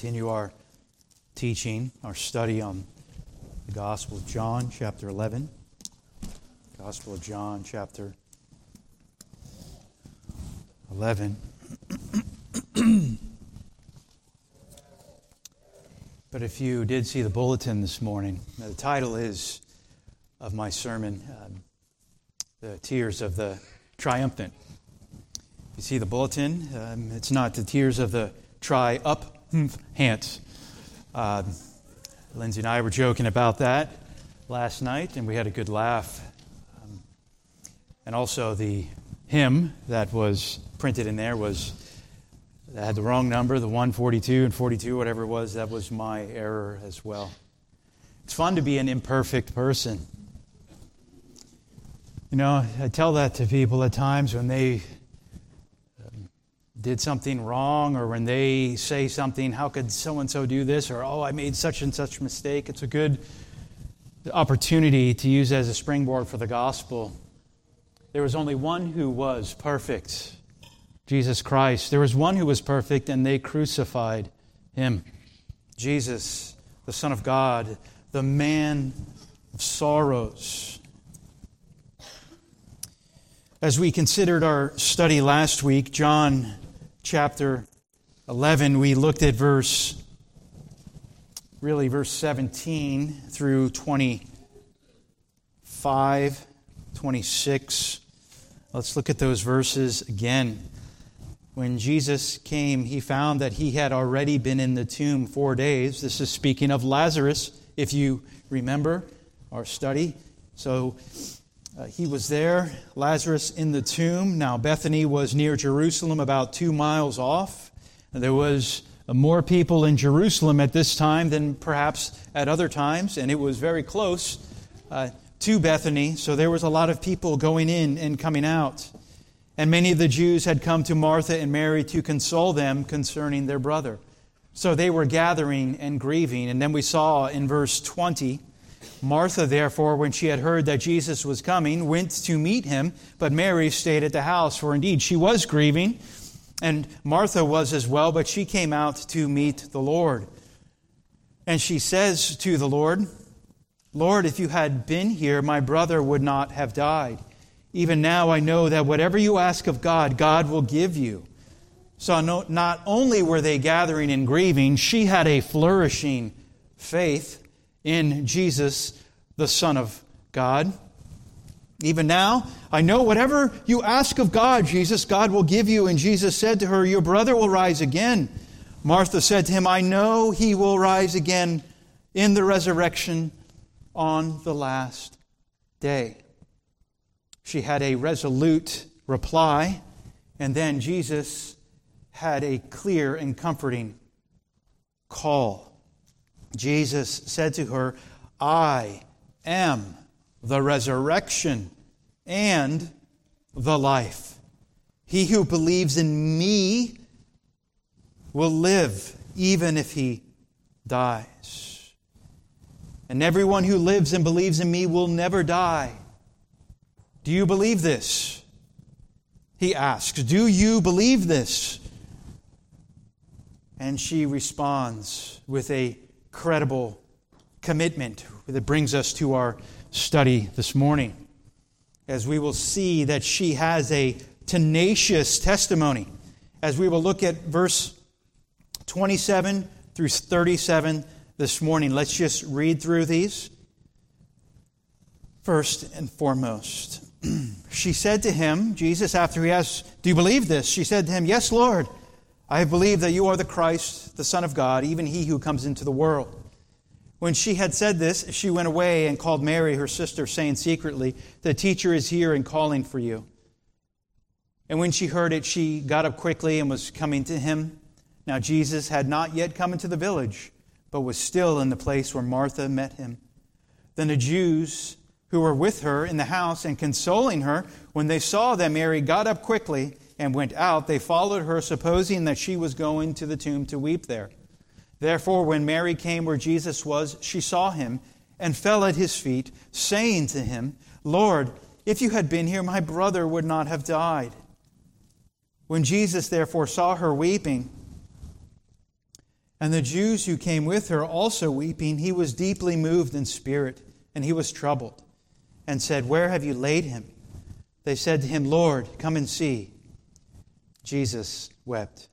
continue our teaching, our study on the Gospel of John, chapter 11. Gospel of John, chapter 11. but if you did see the bulletin this morning, the title is of my sermon, um, The Tears of the Triumphant. You see the bulletin, um, it's not the tears of the try hands. Uh, Lindsay and I were joking about that last night, and we had a good laugh. Um, and also, the hymn that was printed in there was that had the wrong number, the 142 and 42, whatever it was. That was my error as well. It's fun to be an imperfect person. You know, I tell that to people at times when they did something wrong or when they say something, how could so and so do this? Or, oh, I made such and such mistake. It's a good opportunity to use as a springboard for the gospel. There was only one who was perfect Jesus Christ. There was one who was perfect, and they crucified him. Jesus, the Son of God, the man of sorrows. As we considered our study last week, John chapter 11, we looked at verse, really, verse 17 through 25, 26. Let's look at those verses again. When Jesus came, he found that he had already been in the tomb four days. This is speaking of Lazarus, if you remember our study. So uh, he was there, Lazarus in the tomb. Now, Bethany was near Jerusalem, about two miles off. There was uh, more people in Jerusalem at this time than perhaps at other times, and it was very close uh, to Bethany, so there was a lot of people going in and coming out. And many of the Jews had come to Martha and Mary to console them concerning their brother. So they were gathering and grieving. And then we saw in verse 20 Martha, therefore, when she had heard that Jesus was coming, went to meet him, but Mary stayed at the house, for indeed she was grieving, and Martha was as well, but she came out to meet the Lord. And she says to the Lord, Lord, if you had been here, my brother would not have died. Even now I know that whatever you ask of God, God will give you. So not only were they gathering and grieving, she had a flourishing faith in Jesus, the Son of God. Even now, I know whatever you ask of God, Jesus, God will give you. And Jesus said to her, Your brother will rise again. Martha said to him, I know he will rise again in the resurrection on the last day. She had a resolute reply, and then Jesus had a clear and comforting call. Jesus said to her, I am the resurrection and the life. He who believes in me will live even if he dies. And everyone who lives and believes in me will never die. Do you believe this? He asks, Do you believe this? And she responds with a credible commitment that brings us to our study this morning. As we will see that she has a tenacious testimony. As we will look at verse 27 through 37 this morning, let's just read through these. First and foremost, she said to him, Jesus, after he asked, Do you believe this? She said to him, Yes, Lord. I believe that you are the Christ, the Son of God, even he who comes into the world. When she had said this, she went away and called Mary, her sister, saying secretly, The teacher is here and calling for you. And when she heard it, she got up quickly and was coming to him. Now, Jesus had not yet come into the village, but was still in the place where Martha met him. Then the Jews who were with her in the house and consoling her, when they saw that Mary got up quickly, and went out, they followed her, supposing that she was going to the tomb to weep there. Therefore, when Mary came where Jesus was, she saw him and fell at his feet, saying to him, Lord, if you had been here, my brother would not have died. When Jesus therefore saw her weeping, And the Jews who came with her also weeping, he was deeply moved in spirit, and he was troubled, and said, Where have you laid him? They said to him, Lord, come and see. Jesus wept.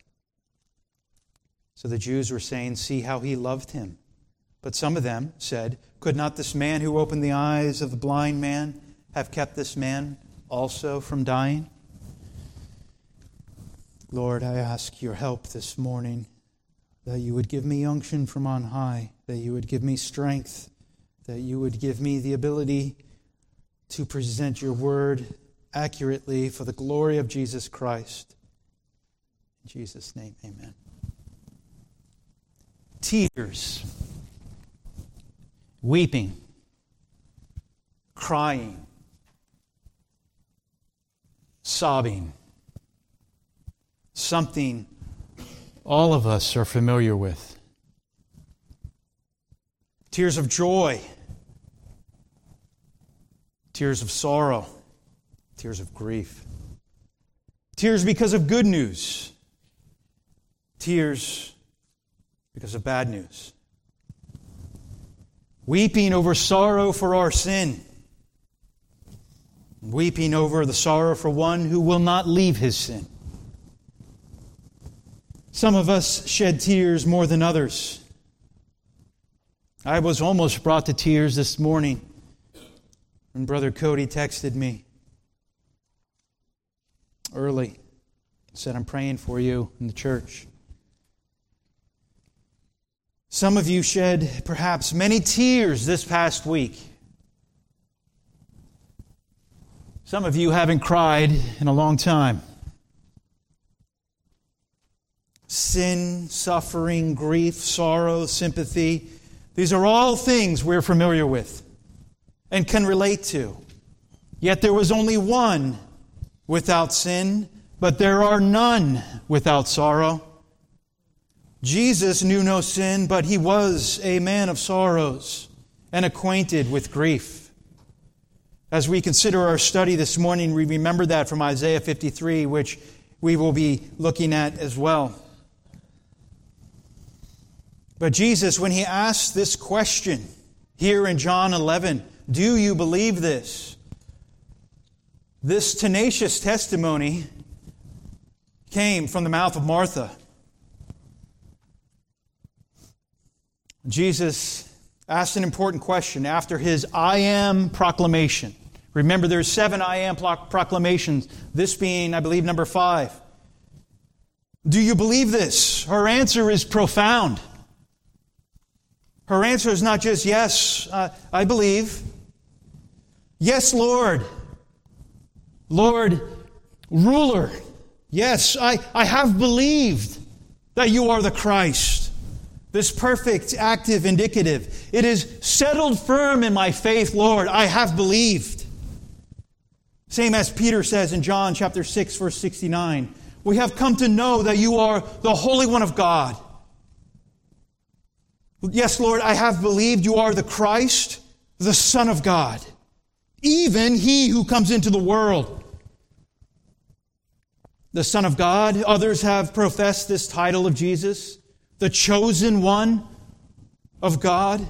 So the Jews were saying, See how he loved him. But some of them said, Could not this man who opened the eyes of the blind man have kept this man also from dying? Lord, I ask your help this morning that you would give me unction from on high, that you would give me strength, that you would give me the ability to present your word accurately for the glory of Jesus Christ. Jesus' name, amen. Tears, weeping, crying, sobbing, something all of us are familiar with. Tears of joy, tears of sorrow, tears of grief, tears because of good news, tears because of bad news, weeping over sorrow for our sin, weeping over the sorrow for one who will not leave his sin. Some of us shed tears more than others. I was almost brought to tears this morning when Brother Cody texted me early. Said, I'm praying for you in the church. Some of you shed perhaps many tears this past week. Some of you haven't cried in a long time. sin, suffering, grief, sorrow, sympathy. These are all things we're familiar with and can relate to. Yet there was only one without sin, but there are none without sorrow. Jesus knew no sin, but he was a man of sorrows and acquainted with grief. As we consider our study this morning, we remember that from Isaiah 53, which we will be looking at as well. But Jesus, when he asked this question here in John 11, do you believe this? This tenacious testimony came from the mouth of Martha. Jesus asked an important question after his I am proclamation. Remember, there's seven I am proclamations, this being, I believe, number five. Do you believe this? Her answer is profound. Her answer is not just, yes, uh, I believe. Yes, Lord. Lord, ruler. Yes, I, I have believed that you are the Christ. This perfect, active indicative. It is settled firm in my faith, Lord. I have believed. Same as Peter says in John chapter 6, verse 69. We have come to know that you are the Holy One of God Yes, Lord, I have believed you are the Christ, the Son of God, even he who comes into the world. The Son of God, others have professed this title of Jesus, the chosen one of God.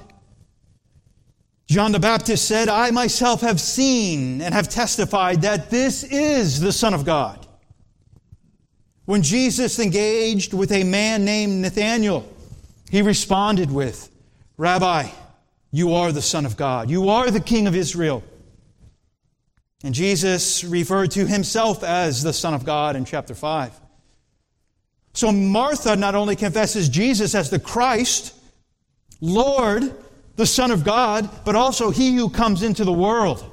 John the Baptist said, I myself have seen and have testified that this is the Son of God. When Jesus engaged with a man named Nathanael, he responded with, Rabbi, you are the Son of God. You are the King of Israel. And Jesus referred to himself as the Son of God in chapter 5. So Martha not only confesses Jesus as the Christ, Lord, the Son of God, but also he who comes into the world,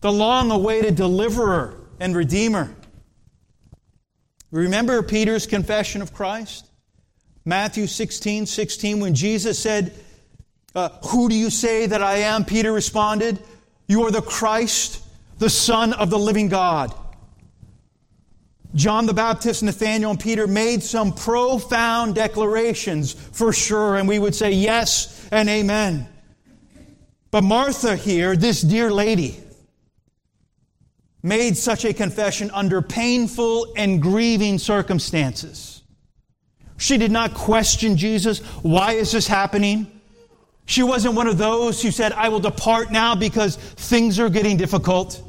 the long awaited deliverer and redeemer. Remember Peter's confession of Christ? Matthew 16, 16, when Jesus said, uh, Who do you say that I am? Peter responded, You are the Christ, the Son of the living God. John the Baptist, Nathanael, and Peter made some profound declarations for sure, and we would say yes and amen. But Martha here, this dear lady, made such a confession under painful and grieving circumstances. She did not question Jesus. Why is this happening? She wasn't one of those who said, I will depart now because things are getting difficult.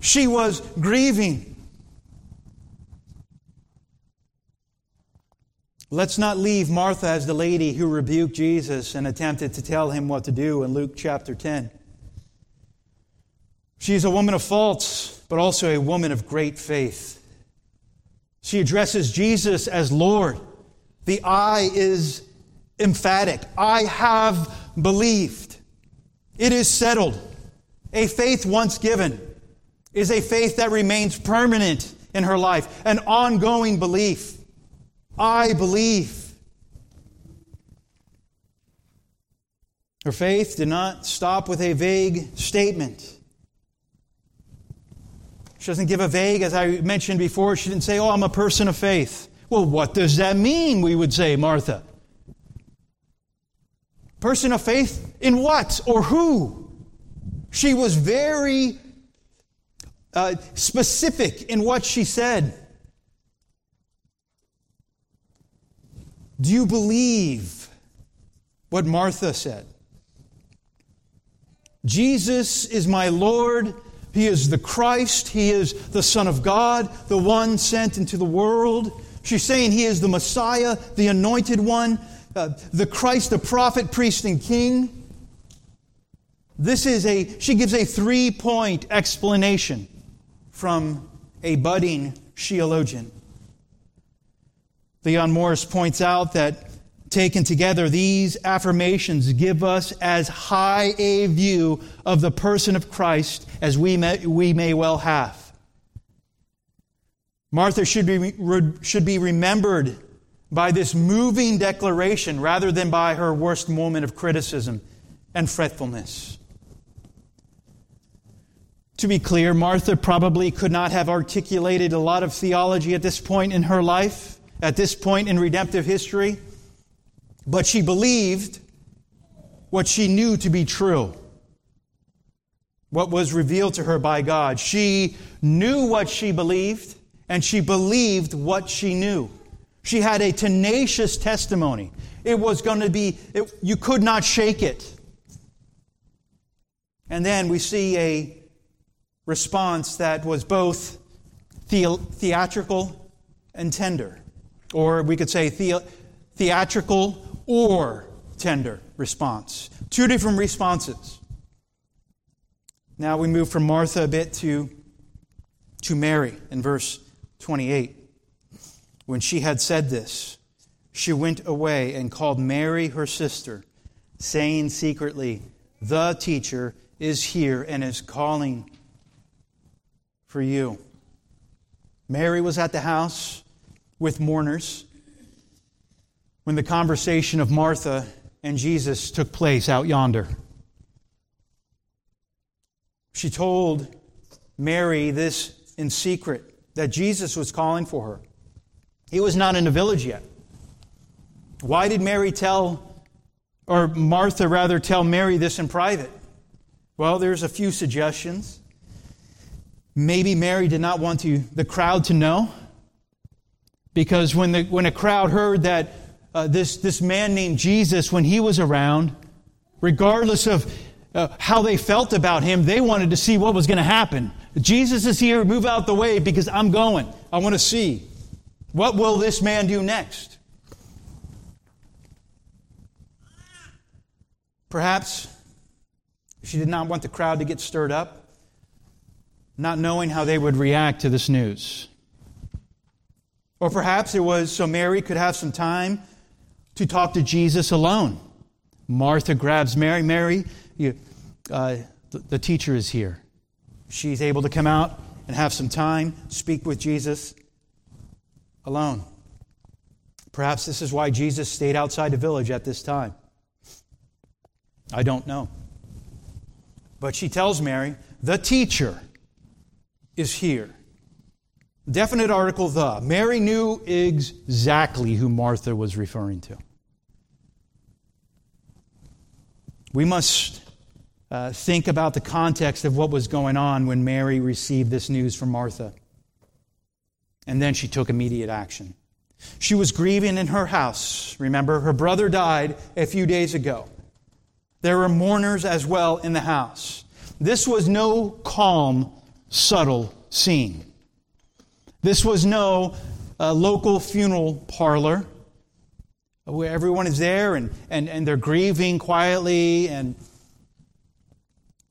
She was grieving. Let's not leave Martha as the lady who rebuked Jesus and attempted to tell him what to do in Luke chapter 10. She's a woman of faults, but also a woman of great faith. She addresses Jesus as Lord. The I is emphatic. I have believed. It is settled. A faith once given is a faith that remains permanent in her life, an ongoing belief. I believe. Her faith did not stop with a vague statement. She doesn't give a vague, as I mentioned before, she didn't say, Oh, I'm a person of faith. Well, what does that mean, we would say, Martha? Person of faith in what or who? She was very uh, specific in what she said. Do you believe what Martha said? Jesus is my Lord he is the Christ. He is the Son of God, the one sent into the world. She's saying he is the Messiah, the anointed one, uh, the Christ, the prophet, priest, and king. This is a, she gives a three point explanation from a budding theologian. Leon Morris points out that Taken together, these affirmations give us as high a view of the person of Christ as we may, we may well have. Martha should be, should be remembered by this moving declaration rather than by her worst moment of criticism and fretfulness. To be clear, Martha probably could not have articulated a lot of theology at this point in her life, at this point in redemptive history. But she believed what she knew to be true, what was revealed to her by God. She knew what she believed, and she believed what she knew. She had a tenacious testimony. It was going to be, it, you could not shake it. And then we see a response that was both the, theatrical and tender. Or we could say the, theatrical or tender response. Two different responses. Now we move from Martha a bit to, to Mary in verse 28. When she had said this, she went away and called Mary her sister, saying secretly, The teacher is here and is calling for you. Mary was at the house with mourners when the conversation of Martha and Jesus took place out yonder. She told Mary this in secret that Jesus was calling for her. He was not in the village yet. Why did Mary tell, or Martha rather, tell Mary this in private? Well, there's a few suggestions. Maybe Mary did not want to, the crowd to know. Because when, the, when a crowd heard that uh, this, this man named Jesus, when he was around, regardless of uh, how they felt about him, they wanted to see what was going to happen. Jesus is here, move out the way because I'm going. I want to see. What will this man do next? Perhaps she did not want the crowd to get stirred up, not knowing how they would react to this news. Or perhaps it was so Mary could have some time to talk to Jesus alone. Martha grabs Mary. Mary, you, uh, the, the teacher is here. She's able to come out and have some time, speak with Jesus alone. Perhaps this is why Jesus stayed outside the village at this time. I don't know. But she tells Mary, the teacher is here. Definite article, the. Mary knew exactly who Martha was referring to. We must uh, think about the context of what was going on when Mary received this news from Martha. And then she took immediate action. She was grieving in her house. Remember, her brother died a few days ago. There were mourners as well in the house. This was no calm, subtle scene. This was no uh, local funeral parlor where everyone is there and, and, and they're grieving quietly and,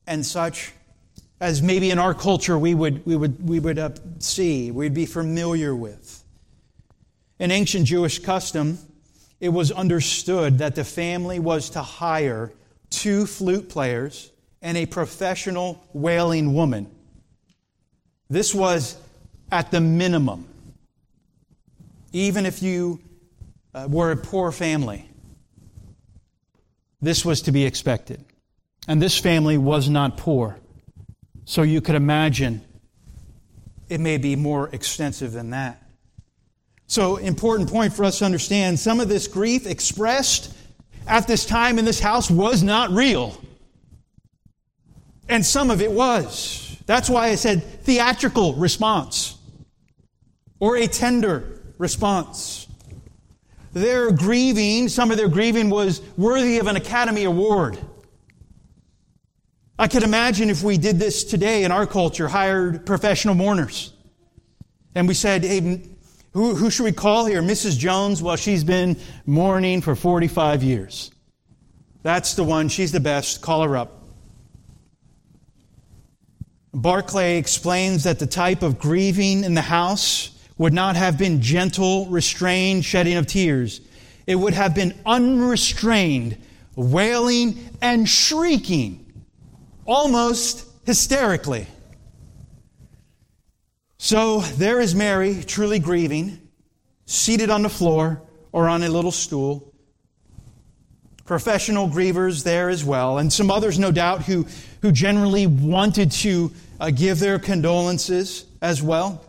and such as maybe in our culture we would, we would, we would uh, see, we'd be familiar with. In ancient Jewish custom, it was understood that the family was to hire two flute players and a professional wailing woman. This was at the minimum. Even if you uh, were a poor family, this was to be expected. And this family was not poor. So you could imagine it may be more extensive than that. So, important point for us to understand some of this grief expressed at this time in this house was not real. And some of it was. That's why I said theatrical response or a tender response. Their grieving, some of their grieving was worthy of an Academy Award. I could imagine if we did this today in our culture, hired professional mourners. And we said, hey, who, who should we call here? Mrs. Jones? Well, she's been mourning for 45 years. That's the one. She's the best. Call her up. Barclay explains that the type of grieving in the house would not have been gentle, restrained shedding of tears. It would have been unrestrained, wailing and shrieking, almost hysterically. So there is Mary, truly grieving, seated on the floor or on a little stool. Professional grievers there as well, and some others, no doubt, who, who generally wanted to uh, give their condolences as well.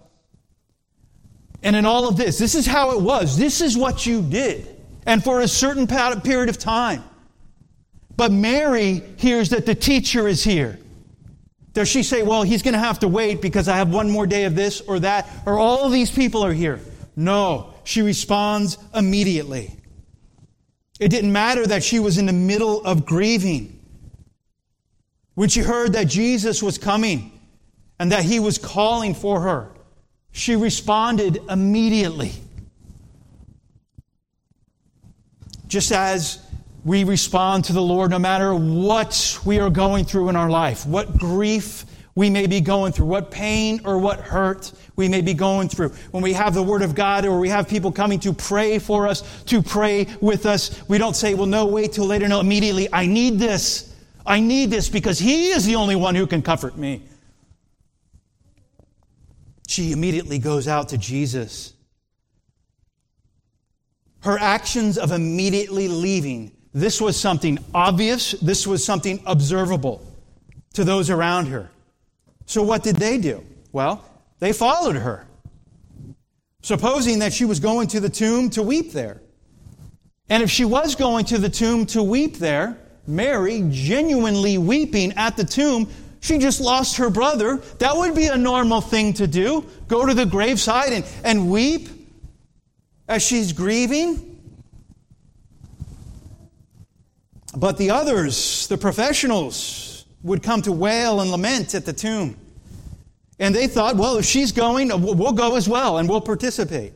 And in all of this, this is how it was. This is what you did. And for a certain period of time. But Mary hears that the teacher is here. Does she say, well, he's going to have to wait because I have one more day of this or that, or all these people are here? No. She responds immediately. It didn't matter that she was in the middle of grieving. When she heard that Jesus was coming and that he was calling for her, she responded immediately. Just as we respond to the Lord no matter what we are going through in our life, what grief we may be going through, what pain or what hurt we may be going through. When we have the Word of God or we have people coming to pray for us, to pray with us, we don't say, well, no, wait till later. No, immediately, I need this. I need this because He is the only one who can comfort me. She immediately goes out to Jesus. Her actions of immediately leaving this was something obvious, this was something observable to those around her. So, what did they do? Well, they followed her, supposing that she was going to the tomb to weep there. And if she was going to the tomb to weep there, Mary, genuinely weeping at the tomb, she just lost her brother. That would be a normal thing to do. Go to the graveside and, and weep as she's grieving. But the others, the professionals, would come to wail and lament at the tomb. And they thought, well, if she's going, uh, we'll go as well and we'll participate.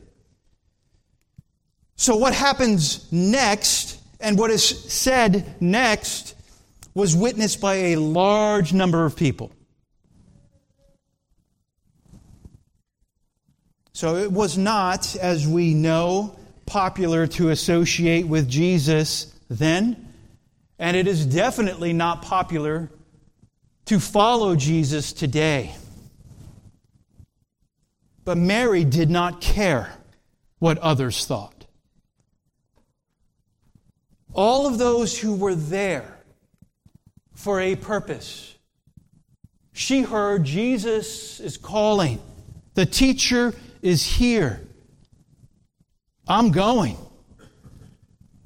So, what happens next, and what is said next, was witnessed by a large number of people. So, it was not, as we know, popular to associate with Jesus then. And it is definitely not popular to follow Jesus today. But Mary did not care what others thought. All of those who were there for a purpose. She heard Jesus is calling. The teacher is here. I'm going.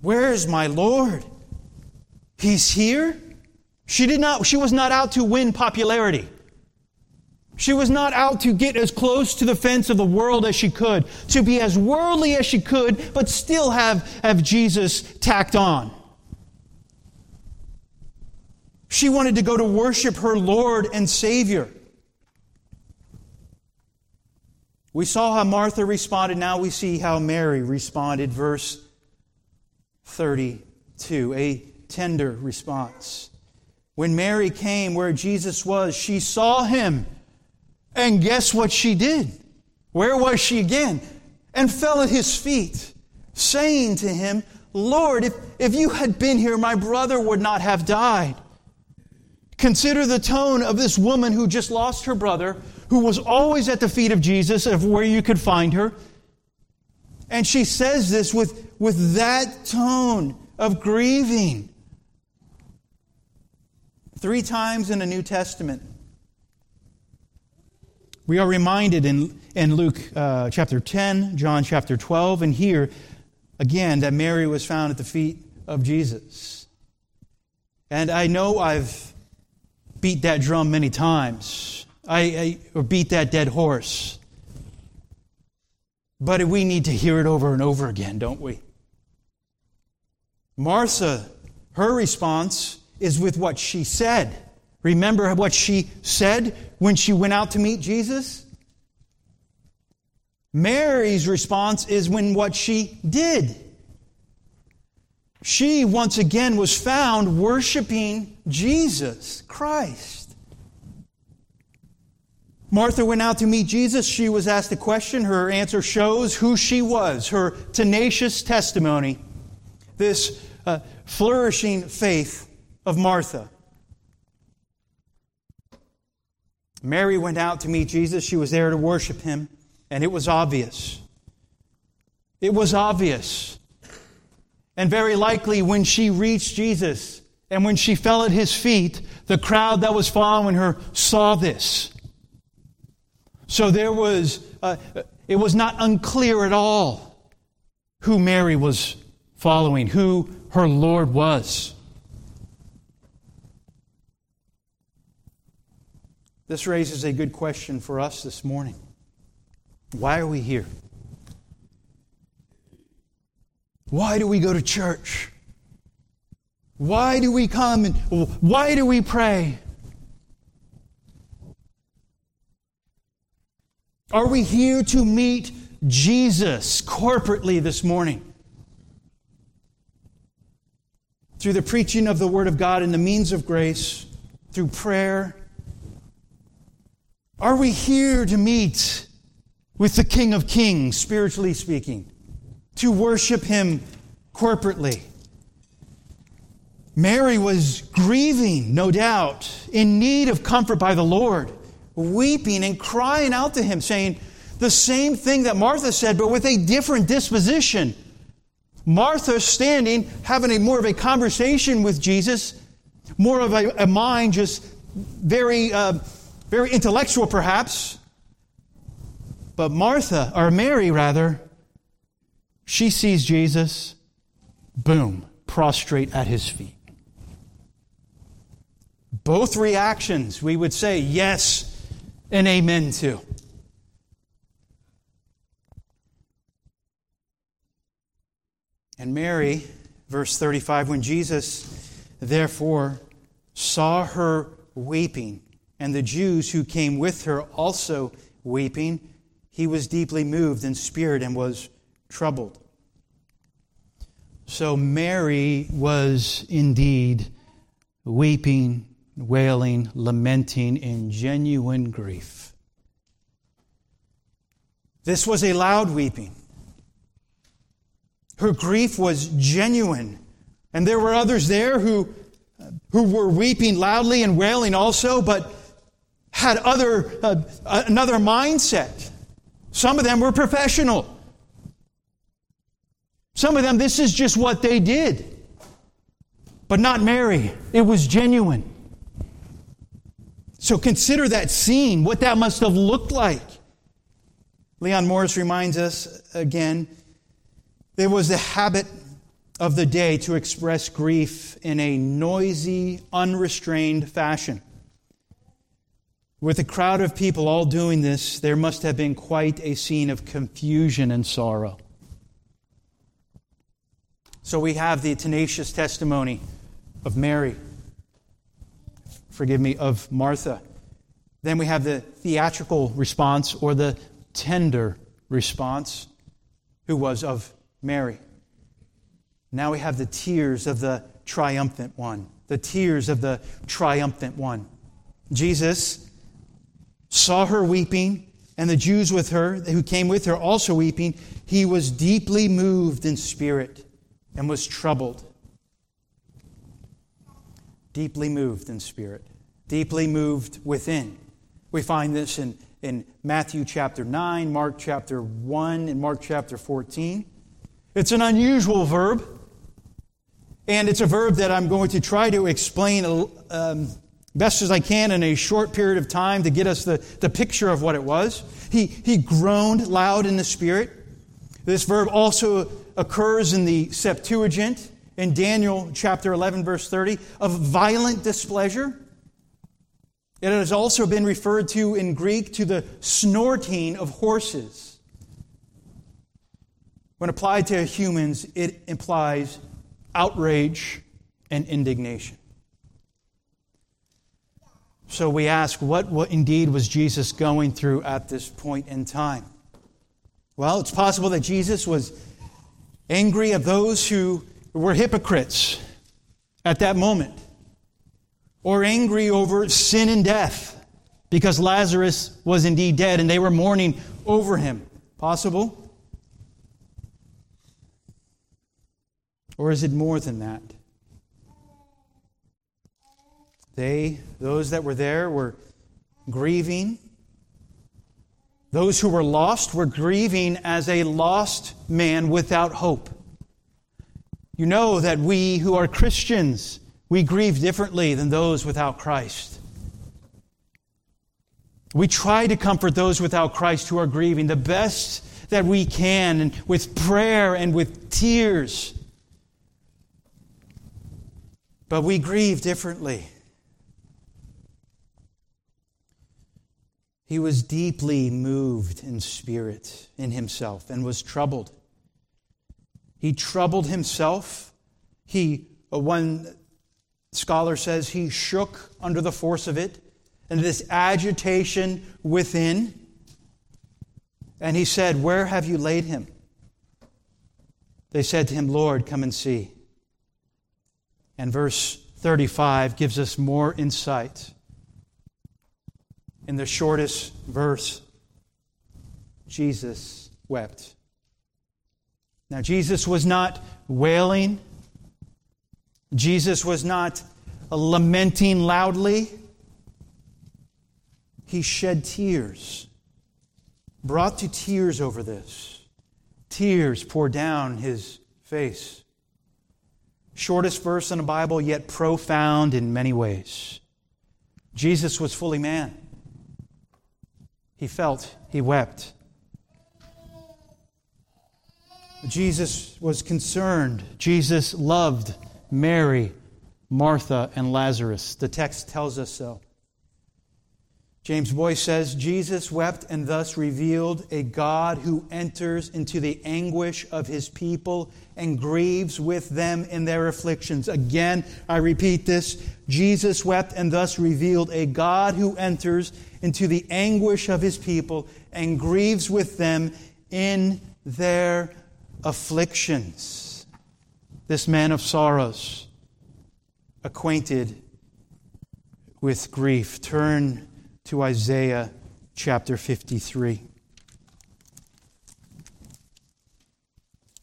Where is my Lord? He's here. She did not she was not out to win popularity. She was not out to get as close to the fence of the world as she could, to be as worldly as she could, but still have, have Jesus tacked on. She wanted to go to worship her Lord and Savior. We saw how Martha responded. Now we see how Mary responded. Verse 32, a tender response. When Mary came where Jesus was, she saw him. And guess what she did? Where was she again? And fell at his feet, saying to him, Lord, if, if you had been here, my brother would not have died. Consider the tone of this woman who just lost her brother, who was always at the feet of Jesus, of where you could find her. And she says this with, with that tone of grieving. Three times in the New Testament, we are reminded in, in Luke uh, chapter 10, John chapter 12, and here again that Mary was found at the feet of Jesus. And I know I've beat that drum many times, I, I or beat that dead horse. But we need to hear it over and over again, don't we? Martha, her response is with what she said. Remember what she said when she went out to meet Jesus? Mary's response is when what she did. She once again was found worshiping Jesus Christ. Martha went out to meet Jesus. She was asked a question. Her answer shows who she was, her tenacious testimony, this uh, flourishing faith of Martha. Mary went out to meet Jesus. She was there to worship him, and it was obvious. It was obvious. And very likely, when she reached Jesus and when she fell at his feet, the crowd that was following her saw this. So there was, uh, it was not unclear at all who Mary was following, who her Lord was. This raises a good question for us this morning. Why are we here? Why do we go to church? Why do we come and why do we pray? Are we here to meet Jesus corporately this morning? Through the preaching of the Word of God and the means of grace, through prayer, are we here to meet with the King of Kings, spiritually speaking, to worship Him corporately? Mary was grieving, no doubt, in need of comfort by the Lord, weeping and crying out to Him, saying the same thing that Martha said, but with a different disposition. Martha standing, having a more of a conversation with Jesus, more of a, a mind just very. Uh, very intellectual perhaps. But Martha, or Mary rather, she sees Jesus, boom, prostrate at his feet. Both reactions we would say yes and amen to. And Mary, verse 35, when Jesus therefore saw her weeping, and the Jews who came with her also weeping, he was deeply moved in spirit and was troubled. So Mary was indeed weeping, wailing, lamenting in genuine grief. This was a loud weeping. Her grief was genuine. And there were others there who, who were weeping loudly and wailing also, but had other, uh, another mindset. Some of them were professional. Some of them, this is just what they did. But not Mary. It was genuine. So consider that scene, what that must have looked like. Leon Morris reminds us again there was the habit of the day to express grief in a noisy, unrestrained fashion. With a crowd of people all doing this, there must have been quite a scene of confusion and sorrow. So we have the tenacious testimony of Mary, forgive me, of Martha. Then we have the theatrical response or the tender response, who was of Mary. Now we have the tears of the triumphant one, the tears of the triumphant one. Jesus saw her weeping, and the Jews with her, who came with her, also weeping. He was deeply moved in spirit and was troubled. Deeply moved in spirit, deeply moved within. We find this in, in Matthew chapter 9, Mark chapter 1, and Mark chapter 14. It's an unusual verb, and it's a verb that I'm going to try to explain um, best as I can in a short period of time to get us the, the picture of what it was. He, he groaned loud in the Spirit. This verb also occurs in the Septuagint in Daniel chapter 11, verse 30, of violent displeasure. It has also been referred to in Greek to the snorting of horses. When applied to humans, it implies outrage and indignation. So we ask, what, what indeed was Jesus going through at this point in time? Well, it's possible that Jesus was angry at those who were hypocrites at that moment, or angry over sin and death because Lazarus was indeed dead and they were mourning over him. Possible? Or is it more than that? They, those that were there, were grieving. Those who were lost were grieving as a lost man without hope. You know that we who are Christians, we grieve differently than those without Christ. We try to comfort those without Christ who are grieving the best that we can, and with prayer and with tears. But we grieve differently. He was deeply moved in spirit in himself and was troubled. He troubled himself. He, uh, one scholar says, he shook under the force of it and this agitation within. And he said, Where have you laid him? They said to him, Lord, come and see. And verse 35 gives us more insight in the shortest verse, Jesus wept. Now, Jesus was not wailing, Jesus was not lamenting loudly. He shed tears, brought to tears over this. Tears poured down his face. Shortest verse in the Bible, yet profound in many ways. Jesus was fully man. He felt, he wept. Jesus was concerned. Jesus loved Mary, Martha, and Lazarus. The text tells us so. James Boice says Jesus wept and thus revealed a God who enters into the anguish of his people and grieves with them in their afflictions. Again, I repeat this Jesus wept and thus revealed a God who enters into the anguish of his people and grieves with them in their afflictions. This man of sorrows, acquainted with grief. Turn to Isaiah chapter 53.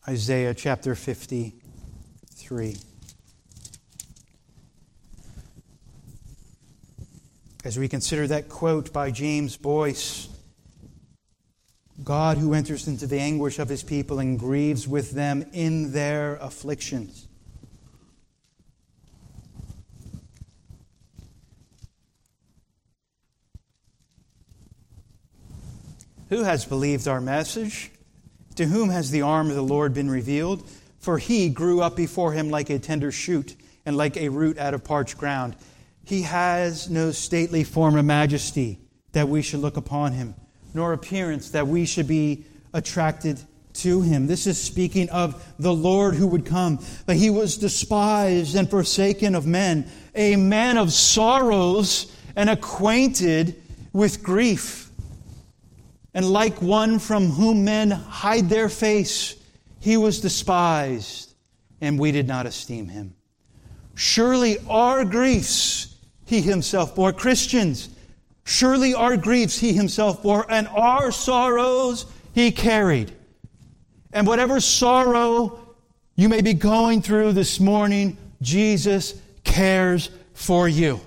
Isaiah chapter 53. As we consider that quote by James Boice God who enters into the anguish of his people and grieves with them in their afflictions. Who has believed our message? To whom has the arm of the Lord been revealed? For he grew up before him like a tender shoot and like a root out of parched ground. He has no stately form of majesty that we should look upon him, nor appearance that we should be attracted to him. This is speaking of the Lord who would come. But he was despised and forsaken of men, a man of sorrows and acquainted with grief. And like one from whom men hide their face, he was despised, and we did not esteem him. Surely our griefs he himself bore. Christians, surely our griefs he himself bore, and our sorrows he carried. And whatever sorrow you may be going through this morning, Jesus cares for you.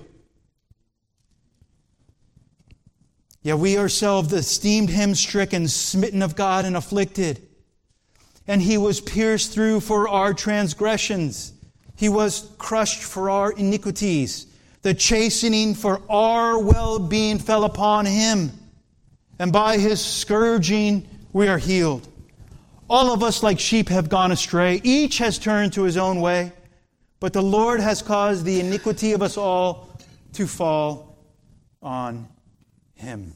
Yet we ourselves esteemed him stricken, smitten of God, and afflicted. And he was pierced through for our transgressions. He was crushed for our iniquities. The chastening for our well being fell upon him. And by his scourging we are healed. All of us, like sheep, have gone astray. Each has turned to his own way. But the Lord has caused the iniquity of us all to fall on him.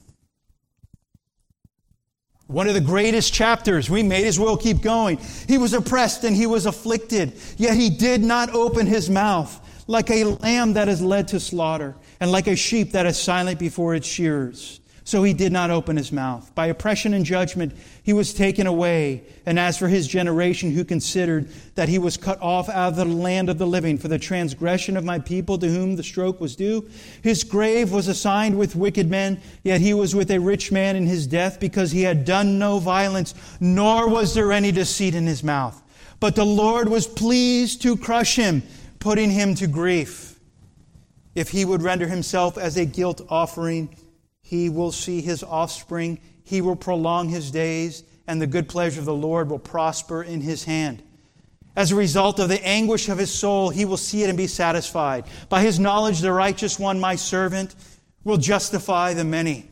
One of the greatest chapters. We may as well keep going. He was oppressed and he was afflicted, yet he did not open his mouth like a lamb that is led to slaughter and like a sheep that is silent before its shearers. So he did not open his mouth. By oppression and judgment, he was taken away. And as for his generation, who considered that he was cut off out of the land of the living for the transgression of my people to whom the stroke was due, his grave was assigned with wicked men, yet he was with a rich man in his death because he had done no violence, nor was there any deceit in his mouth. But the Lord was pleased to crush him, putting him to grief. If he would render himself as a guilt offering, he will see his offspring. He will prolong his days, and the good pleasure of the Lord will prosper in his hand. As a result of the anguish of his soul, he will see it and be satisfied. By his knowledge, the righteous one, my servant, will justify the many,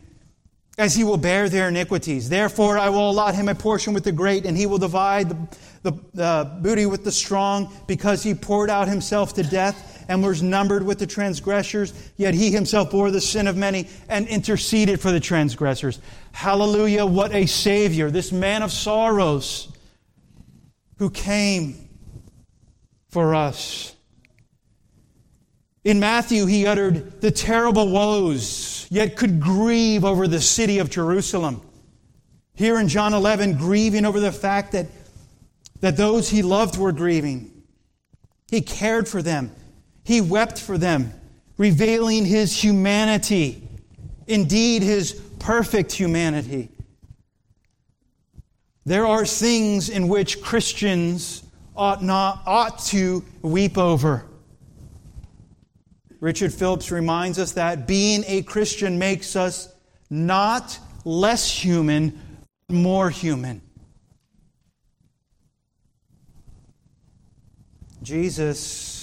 as he will bear their iniquities. Therefore, I will allot him a portion with the great, and he will divide the, the, the booty with the strong, because he poured out himself to death and was numbered with the transgressors, yet he himself bore the sin of many and interceded for the transgressors. Hallelujah, what a Savior, this man of sorrows who came for us. In Matthew, he uttered the terrible woes, yet could grieve over the city of Jerusalem. Here in John 11, grieving over the fact that, that those he loved were grieving. He cared for them. He wept for them, revealing his humanity, indeed, his perfect humanity. There are things in which Christians ought, not, ought to weep over. Richard Phillips reminds us that being a Christian makes us not less human, but more human. Jesus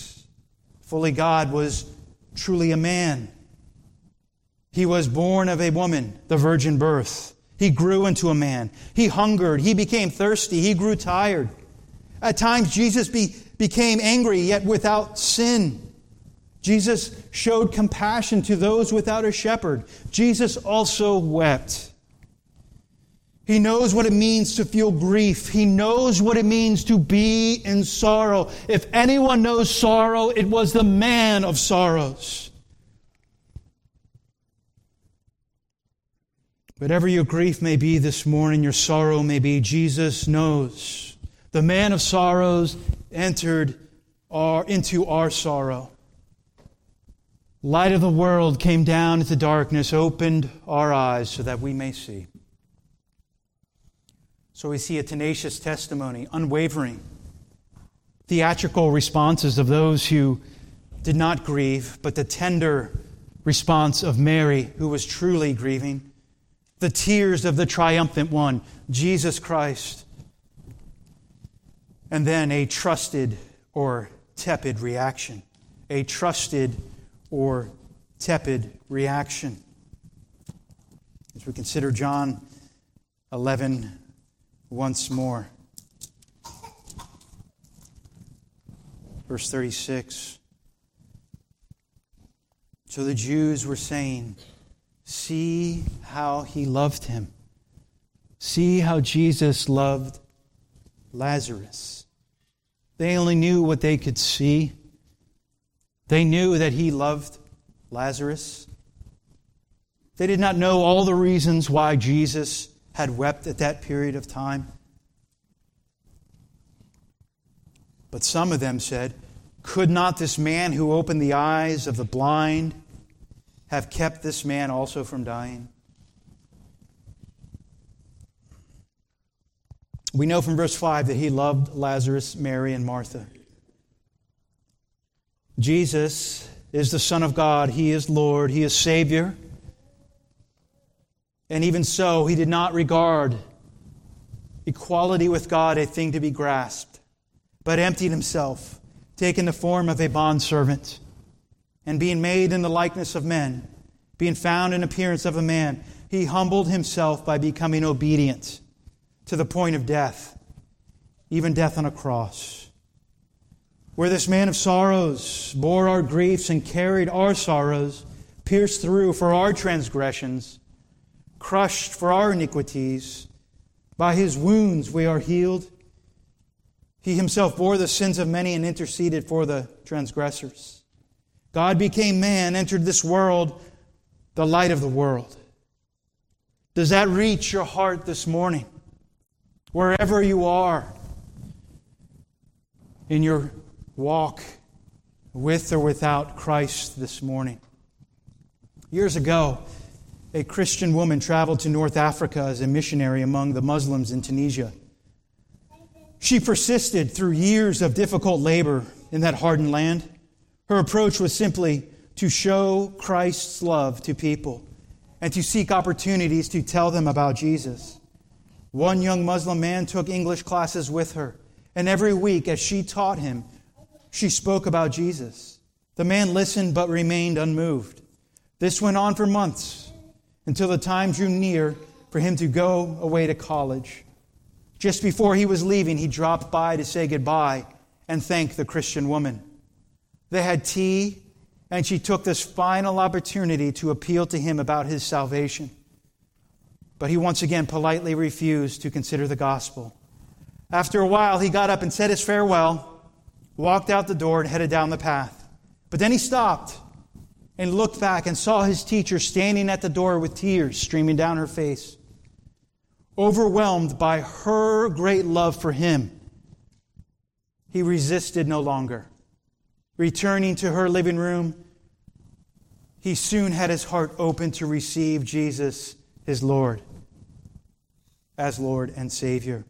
fully God, was truly a man. He was born of a woman, the virgin birth. He grew into a man. He hungered. He became thirsty. He grew tired. At times, Jesus be, became angry, yet without sin. Jesus showed compassion to those without a shepherd. Jesus also wept. He knows what it means to feel grief. He knows what it means to be in sorrow. If anyone knows sorrow, it was the man of sorrows. Whatever your grief may be this morning, your sorrow may be, Jesus knows. The man of sorrows entered our, into our sorrow. Light of the world came down into darkness, opened our eyes so that we may see. So we see a tenacious testimony, unwavering, theatrical responses of those who did not grieve, but the tender response of Mary, who was truly grieving, the tears of the triumphant one, Jesus Christ, and then a trusted or tepid reaction. A trusted or tepid reaction. As we consider John 11, once more. Verse 36. So the Jews were saying, See how he loved him. See how Jesus loved Lazarus. They only knew what they could see. They knew that he loved Lazarus. They did not know all the reasons why Jesus had wept at that period of time. But some of them said, Could not this man who opened the eyes of the blind have kept this man also from dying? We know from verse 5 that he loved Lazarus, Mary, and Martha. Jesus is the Son of God. He is Lord. He is Savior. And even so, he did not regard equality with God a thing to be grasped, but emptied himself, taking the form of a bondservant, and being made in the likeness of men, being found in appearance of a man, he humbled himself by becoming obedient to the point of death, even death on a cross. Where this man of sorrows bore our griefs and carried our sorrows, pierced through for our transgressions, crushed for our iniquities. By his wounds we are healed. He himself bore the sins of many and interceded for the transgressors. God became man, entered this world, the light of the world. Does that reach your heart this morning? Wherever you are in your walk with or without Christ this morning. Years ago, a Christian woman traveled to North Africa as a missionary among the Muslims in Tunisia. She persisted through years of difficult labor in that hardened land. Her approach was simply to show Christ's love to people and to seek opportunities to tell them about Jesus. One young Muslim man took English classes with her, and every week, as she taught him, she spoke about Jesus. The man listened but remained unmoved. This went on for months until the time drew near for him to go away to college. Just before he was leaving, he dropped by to say goodbye and thank the Christian woman. They had tea, and she took this final opportunity to appeal to him about his salvation. But he once again politely refused to consider the gospel. After a while, he got up and said his farewell, walked out the door, and headed down the path. But then he stopped and looked back and saw his teacher standing at the door with tears streaming down her face. Overwhelmed by her great love for him, he resisted no longer. Returning to her living room, he soon had his heart open to receive Jesus, his Lord, as Lord and Savior.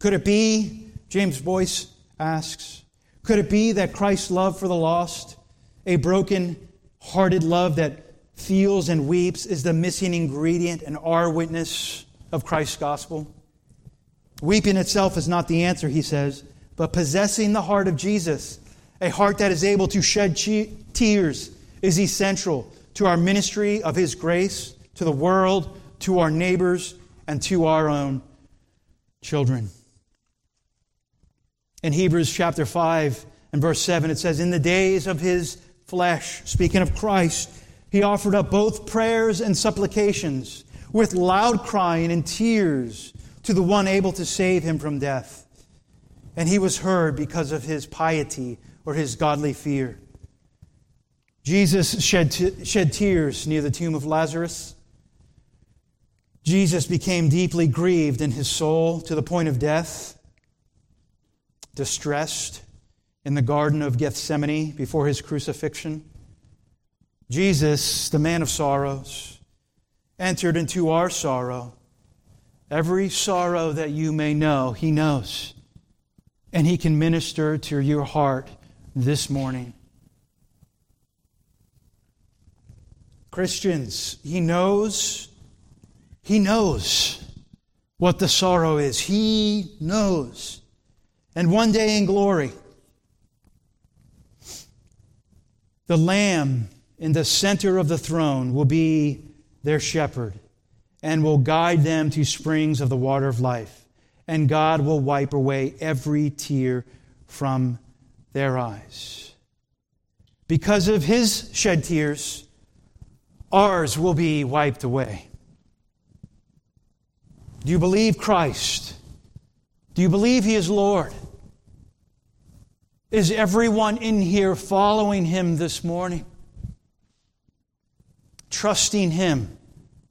Could it be, James Boice asks, could it be that Christ's love for the lost a broken hearted love that feels and weeps is the missing ingredient in our witness of Christ's gospel. Weeping itself is not the answer, he says, but possessing the heart of Jesus, a heart that is able to shed tears, is essential to our ministry of his grace to the world, to our neighbors, and to our own children. In Hebrews chapter 5 and verse 7, it says, In the days of his flesh, speaking of Christ, he offered up both prayers and supplications with loud crying and tears to the one able to save him from death. And he was heard because of his piety or his godly fear. Jesus shed, t- shed tears near the tomb of Lazarus. Jesus became deeply grieved in his soul to the point of death, distressed, in the Garden of Gethsemane before his crucifixion. Jesus, the man of sorrows, entered into our sorrow. Every sorrow that you may know, he knows. And he can minister to your heart this morning. Christians, he knows, he knows what the sorrow is. He knows. And one day in glory, The Lamb in the center of the throne will be their shepherd and will guide them to springs of the water of life. And God will wipe away every tear from their eyes. Because of his shed tears, ours will be wiped away. Do you believe Christ? Do you believe He is Lord? Is everyone in here following Him this morning? Trusting Him,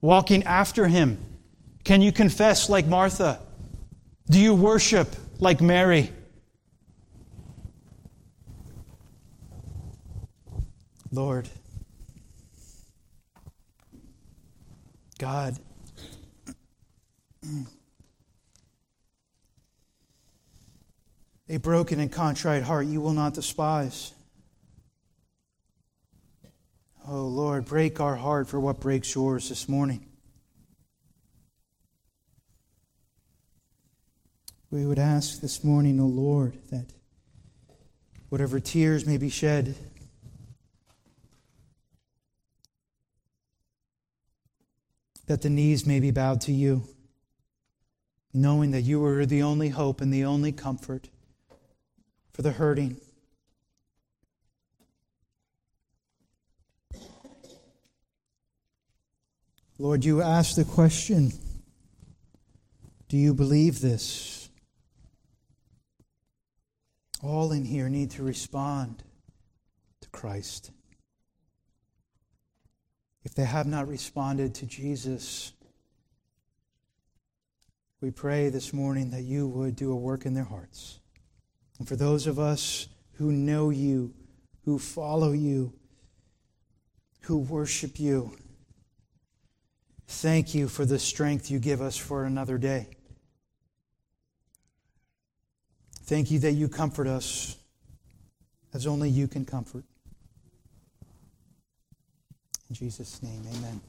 walking after Him? Can you confess like Martha? Do you worship like Mary? Lord, God, a broken and contrite heart you will not despise. Oh Lord, break our heart for what breaks yours this morning. We would ask this morning, O oh Lord, that whatever tears may be shed, that the knees may be bowed to you, knowing that you are the only hope and the only comfort for the hurting. Lord, you ask the question Do you believe this? All in here need to respond to Christ. If they have not responded to Jesus, we pray this morning that you would do a work in their hearts. And for those of us who know you, who follow you, who worship you, thank you for the strength you give us for another day. Thank you that you comfort us as only you can comfort. In Jesus' name, amen.